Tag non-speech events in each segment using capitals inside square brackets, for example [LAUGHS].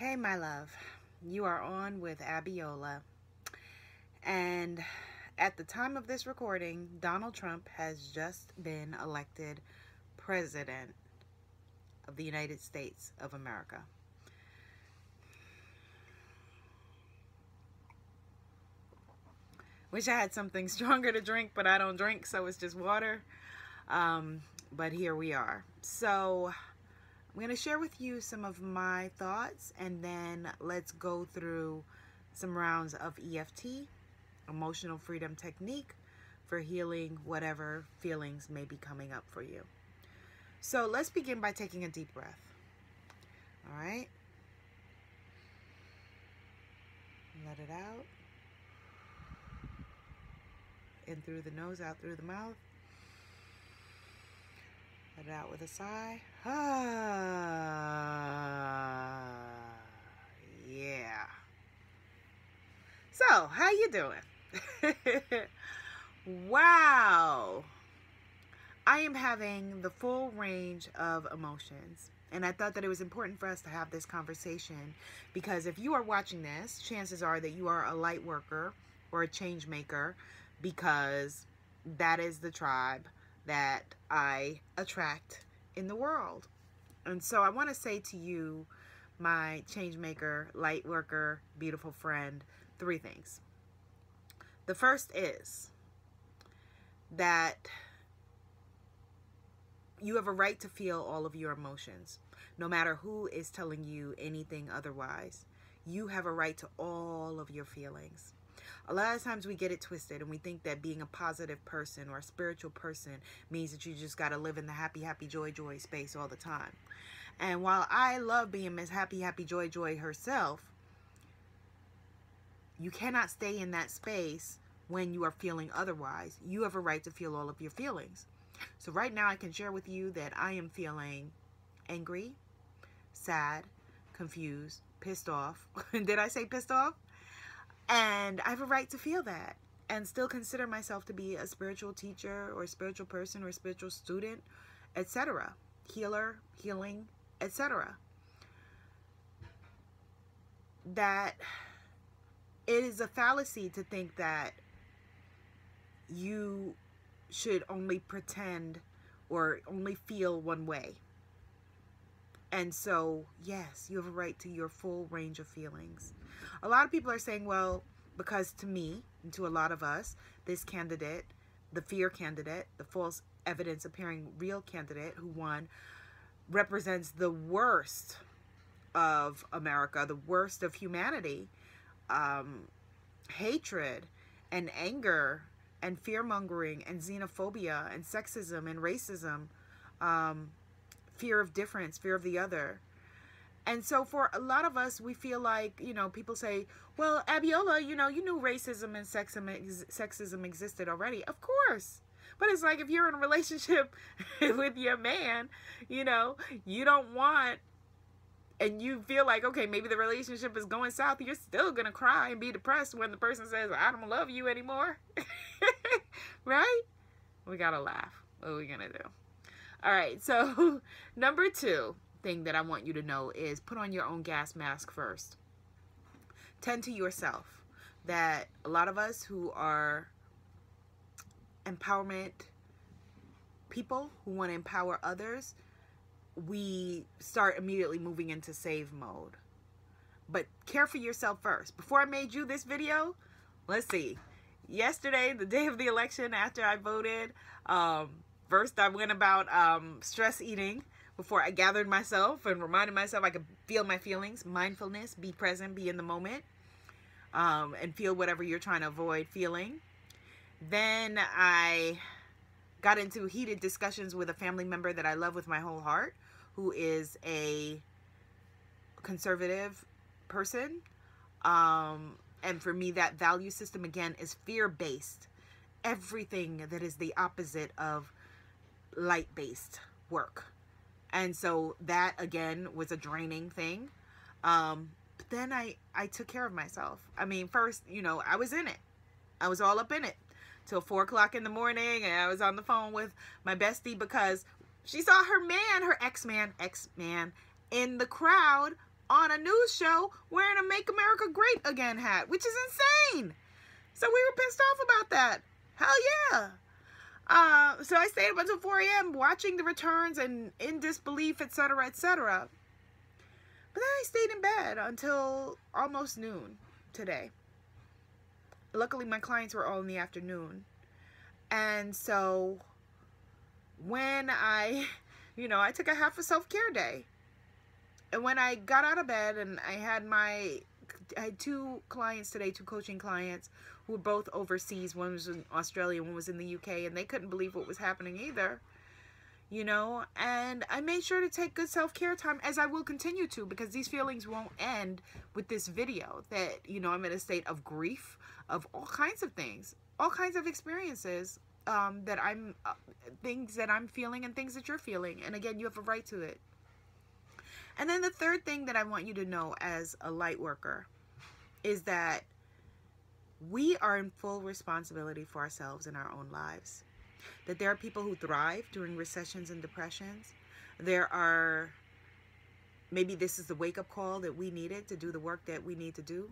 Hey, my love. You are on with Abiola. And at the time of this recording, Donald Trump has just been elected president of the United States of America. Wish I had something [LAUGHS] stronger to drink, but I don't drink, so it's just water. Um, but here we are. So I'm going to share with you some of my thoughts and then let's go through some rounds of EFT, emotional freedom technique for healing whatever feelings may be coming up for you. So let's begin by taking a deep breath. All right. Let it out. In through the nose, out through the mouth. Let it out with a sigh. Ah, [SIGHS] yeah. So, how you doing? [LAUGHS] wow. I am having the full range of emotions. And I thought that it was important for us to have this conversation because if you are watching this, chances are that you are a light worker or a change maker because that is the tribe that I attract in the world. And so I want to say to you, my change maker, light worker, beautiful friend, three things. The first is that you have a right to feel all of your emotions, no matter who is telling you anything otherwise. You have a right to all of your feelings. A lot of times we get it twisted and we think that being a positive person or a spiritual person means that you just got to live in the happy, happy, joy, joy space all the time. And while I love being Miss Happy, Happy, Joy, Joy herself, you cannot stay in that space when you are feeling otherwise. You have a right to feel all of your feelings. So right now I can share with you that I am feeling angry, sad, confused, pissed off. [LAUGHS] Did I say pissed off? And I have a right to feel that and still consider myself to be a spiritual teacher or a spiritual person or a spiritual student, etc. Healer, healing, etc. That it is a fallacy to think that you should only pretend or only feel one way. And so, yes, you have a right to your full range of feelings. A lot of people are saying, well, because to me and to a lot of us, this candidate, the fear candidate, the false evidence appearing real candidate who won, represents the worst of America, the worst of humanity. Um, hatred and anger and fear mongering and xenophobia and sexism and racism, um, fear of difference, fear of the other. And so for a lot of us, we feel like, you know, people say, well, Abiola, you know, you knew racism and sexism, sexism existed already. Of course. But it's like if you're in a relationship [LAUGHS] with your man, you know, you don't want and you feel like, okay, maybe the relationship is going south, you're still going to cry and be depressed when the person says, I don't love you anymore. [LAUGHS] right? We got to laugh. What are we going to do? All right. So, [LAUGHS] number two, thing that I want you to know is put on your own gas mask first. Tend to yourself. That a lot of us who are empowerment people who want to empower others, we start immediately moving into save mode. But care for yourself first. Before I made you this video, let's see. Yesterday, the day of the election, after I voted, um, first I went about um, stress eating before I gathered myself and reminded myself I could feel my feelings, mindfulness, be present, be in the moment, um, and feel whatever you're trying to avoid feeling. Then I got into heated discussions with a family member that I love with my whole heart, who is a conservative person. Um, and for me, that value system, again, is fear-based. Everything that is the opposite of light-based work. And so that again was a draining thing. Um, but then I, I took care of myself. I mean, first, you know, I was in it. I was all up in it till four o'clock in the morning. And I was on the phone with my bestie because she saw her man, her ex-man, ex-man in the crowd on a news show wearing a Make America Great Again hat, which is insane. So we were pissed off about that. Hell yeah. Uh, so I stayed up until 4 a.m. watching the returns and in disbelief, etc., etc. But then I stayed in bed until almost noon today. Luckily, my clients were all in the afternoon. And so when I, [LAUGHS] you know, I took a half a self-care day. And when I got out of bed and I had my, I had two clients today, two coaching clients who were both overseas. One was in Australia, one was in the UK, and they couldn't believe what was happening either. You know, and I made sure to take good self-care time as I will continue to because these feelings won't end with this video that, you know, I'm in a state of grief, of all kinds of things, all kinds of experiences um, that I'm, uh, things that I'm feeling and things that you're feeling. And again, you have a right to it. And then the third thing that I want you to know as a light worker is that we are in full responsibility for ourselves in our own lives. That there are people who thrive during recessions and depressions. There are, maybe this is the wake up call that we needed to do the work that we need to do.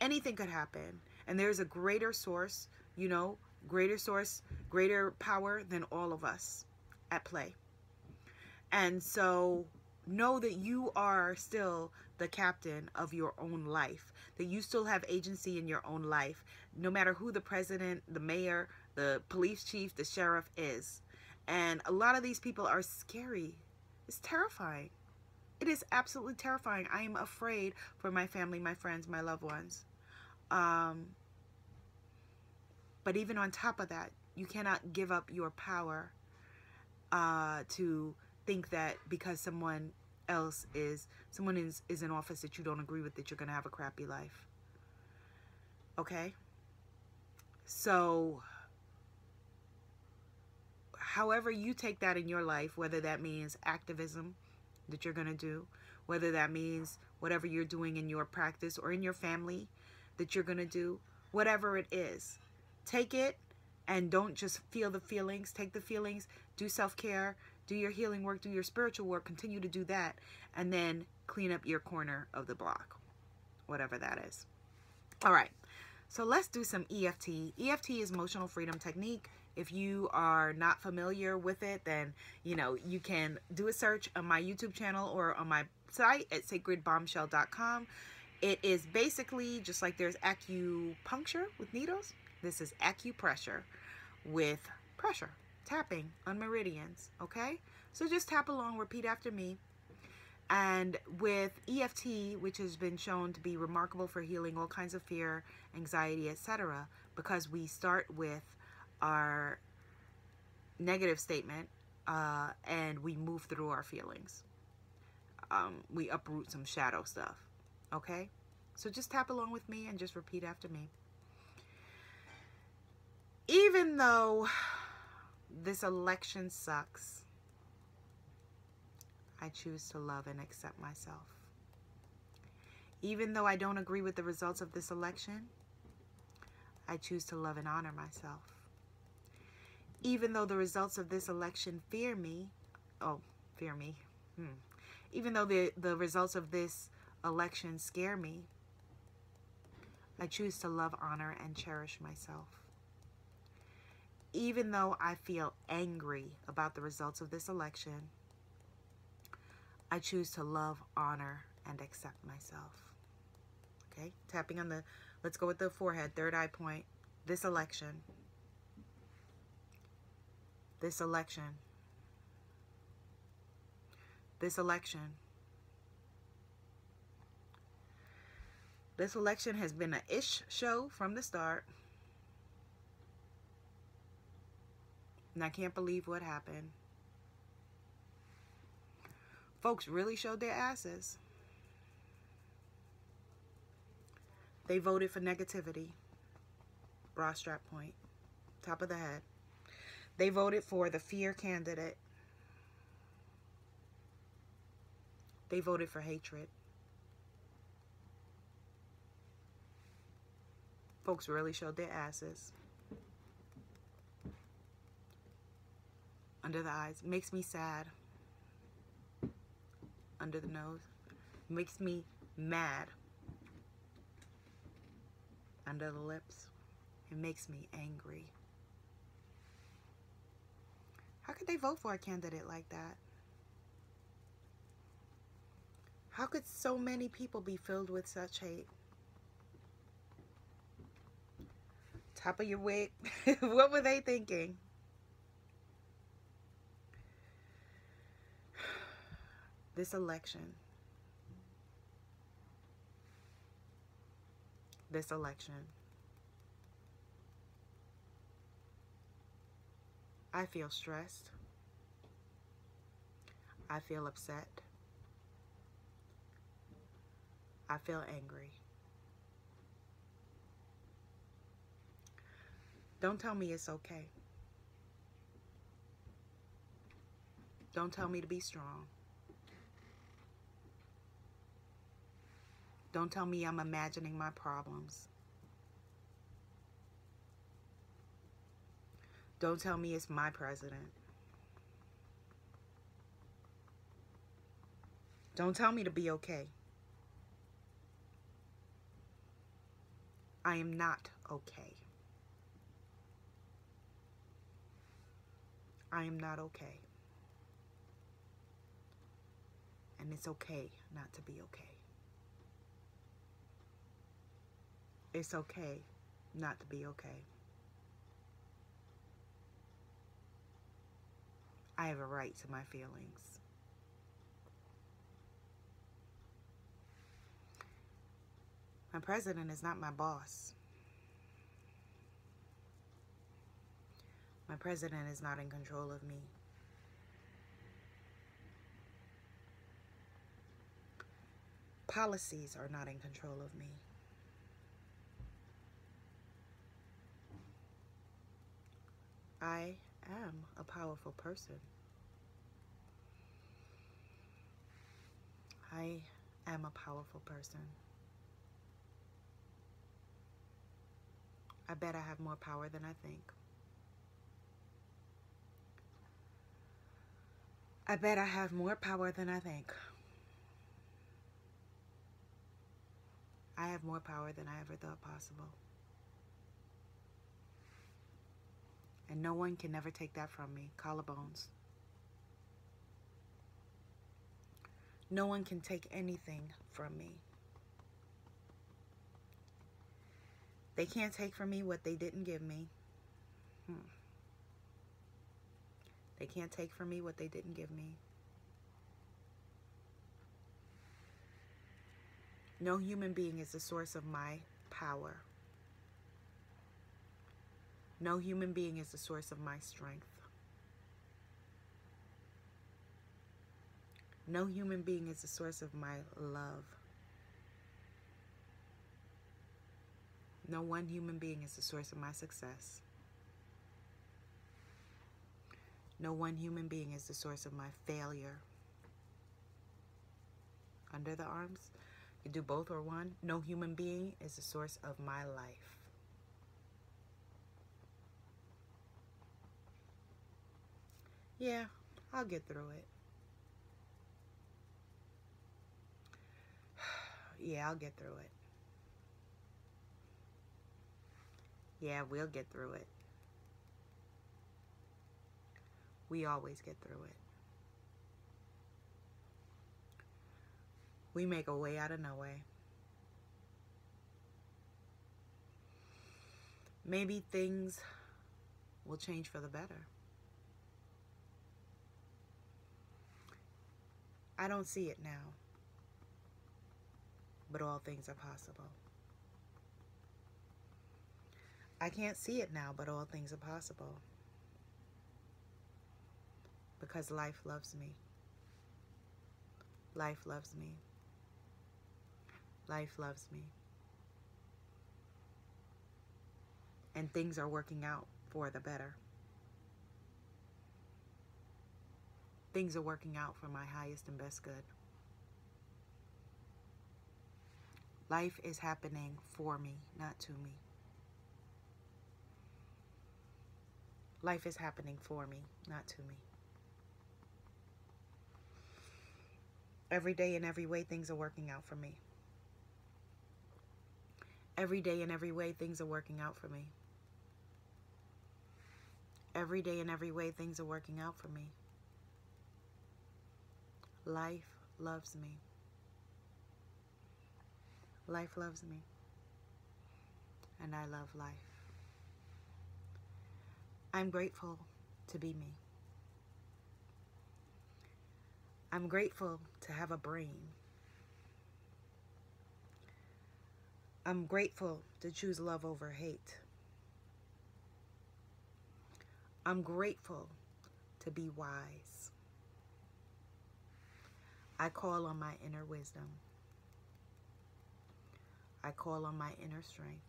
Anything could happen. And there's a greater source, you know, greater source, greater power than all of us at play. And so know that you are still the captain of your own life, that you still have agency in your own life, no matter who the president, the mayor, the police chief, the sheriff is. And a lot of these people are scary. It's terrifying. It is absolutely terrifying. I am afraid for my family, my friends, my loved ones. Um, but even on top of that, you cannot give up your power uh, to think that because someone else is someone is is in office that you don't agree with that you're gonna have a crappy life. Okay? So however you take that in your life whether that means activism that you're gonna do whether that means whatever you're doing in your practice or in your family that you're gonna do whatever it is take it and don't just feel the feelings. Take the feelings do self-care do your healing work, do your spiritual work, continue to do that, and then clean up your corner of the block, whatever that is. All right, so let's do some EFT. EFT is emotional freedom technique. If you are not familiar with it, then, you know, you can do a search on my YouTube channel or on my site at sacredbombshell.com. It is basically just like there's acupuncture with needles. This is acupressure with pressure tapping on meridians, okay? So just tap along, repeat after me. And with EFT, which has been shown to be remarkable for healing all kinds of fear, anxiety, etc., because we start with our negative statement uh, and we move through our feelings. Um, we uproot some shadow stuff, okay? So just tap along with me and just repeat after me. Even though this election sucks. I choose to love and accept myself. Even though I don't agree with the results of this election, I choose to love and honor myself. Even though the results of this election fear me, oh, fear me, hmm. even though the, the results of this election scare me, I choose to love, honor, and cherish myself even though I feel angry about the results of this election, I choose to love, honor, and accept myself. Okay, tapping on the, let's go with the forehead, third eye point. This election, this election, this election, this election has been an ish show from the start. And I can't believe what happened. Folks really showed their asses. They voted for negativity. Bra strap point. Top of the head. They voted for the fear candidate. They voted for hatred. Folks really showed their asses. Under the eyes. Makes me sad. Under the nose. makes me mad. Under the lips, it makes me angry. How could they vote for a candidate like that? How could so many people be filled with such hate? Top of your wig. [LAUGHS] what were they thinking? This election. This election. I feel stressed. I feel upset. I feel angry. Don't tell me it's okay. Don't tell me to be strong. Don't tell me I'm imagining my problems. Don't tell me it's my president. Don't tell me to be okay. I am not okay. I am not okay. And it's okay not to be okay. It's okay not to be okay. I have a right to my feelings. My president is not my boss. My president is not in control of me. Policies are not in control of me. I am a powerful person. I am a powerful person. I bet I have more power than I think. I bet I have more power than I think. I have more power than I ever thought possible. And no one can ever take that from me. Collarbones. No one can take anything from me. They can't take from me what they didn't give me. Hmm. They can't take from me what they didn't give me. No human being is the source of my power. No human being is the source of my strength. No human being is the source of my love. No one human being is the source of my success. No one human being is the source of my failure. Under the arms, you do both or one. No human being is the source of my life. Yeah, I'll get through it. [SIGHS] yeah, I'll get through it. Yeah, we'll get through it. We always get through it. We make a way out of no way. Maybe things will change for the better. I don't see it now, but all things are possible. I can't see it now, but all things are possible. Because life loves me. Life loves me. Life loves me. And things are working out for the better. Things are working out for my highest and best good. Life is happening for me, not to me. Life is happening for me, not to me. Every day in every way, things are working out for me. Every day in every way, things are working out for me. Every day in every way, things are working out for me. Life loves me. Life loves me. And I love life. I'm grateful to be me. I'm grateful to have a brain. I'm grateful to choose love over hate. I'm grateful to be wise. I call on my inner wisdom. I call on my inner strength.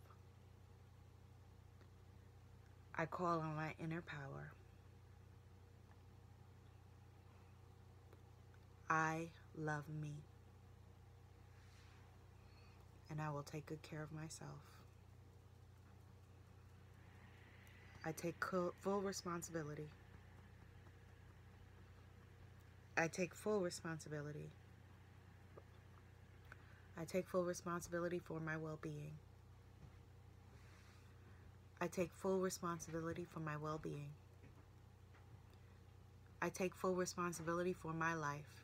I call on my inner power. I love me. And I will take good care of myself. I take full responsibility. I take full responsibility. I take full responsibility for my well-being. I take full responsibility for my well-being. I take full responsibility for my life.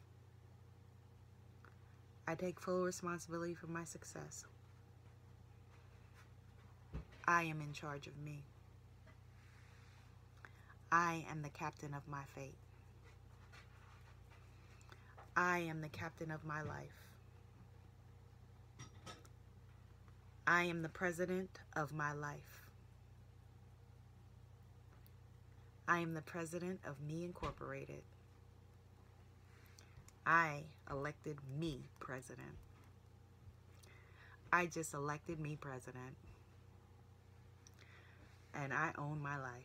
I take full responsibility for my success. I am in charge of me. I am the captain of my fate. I am the captain of my life. I am the president of my life. I am the president of Me Incorporated. I elected me president. I just elected me president. And I own my life.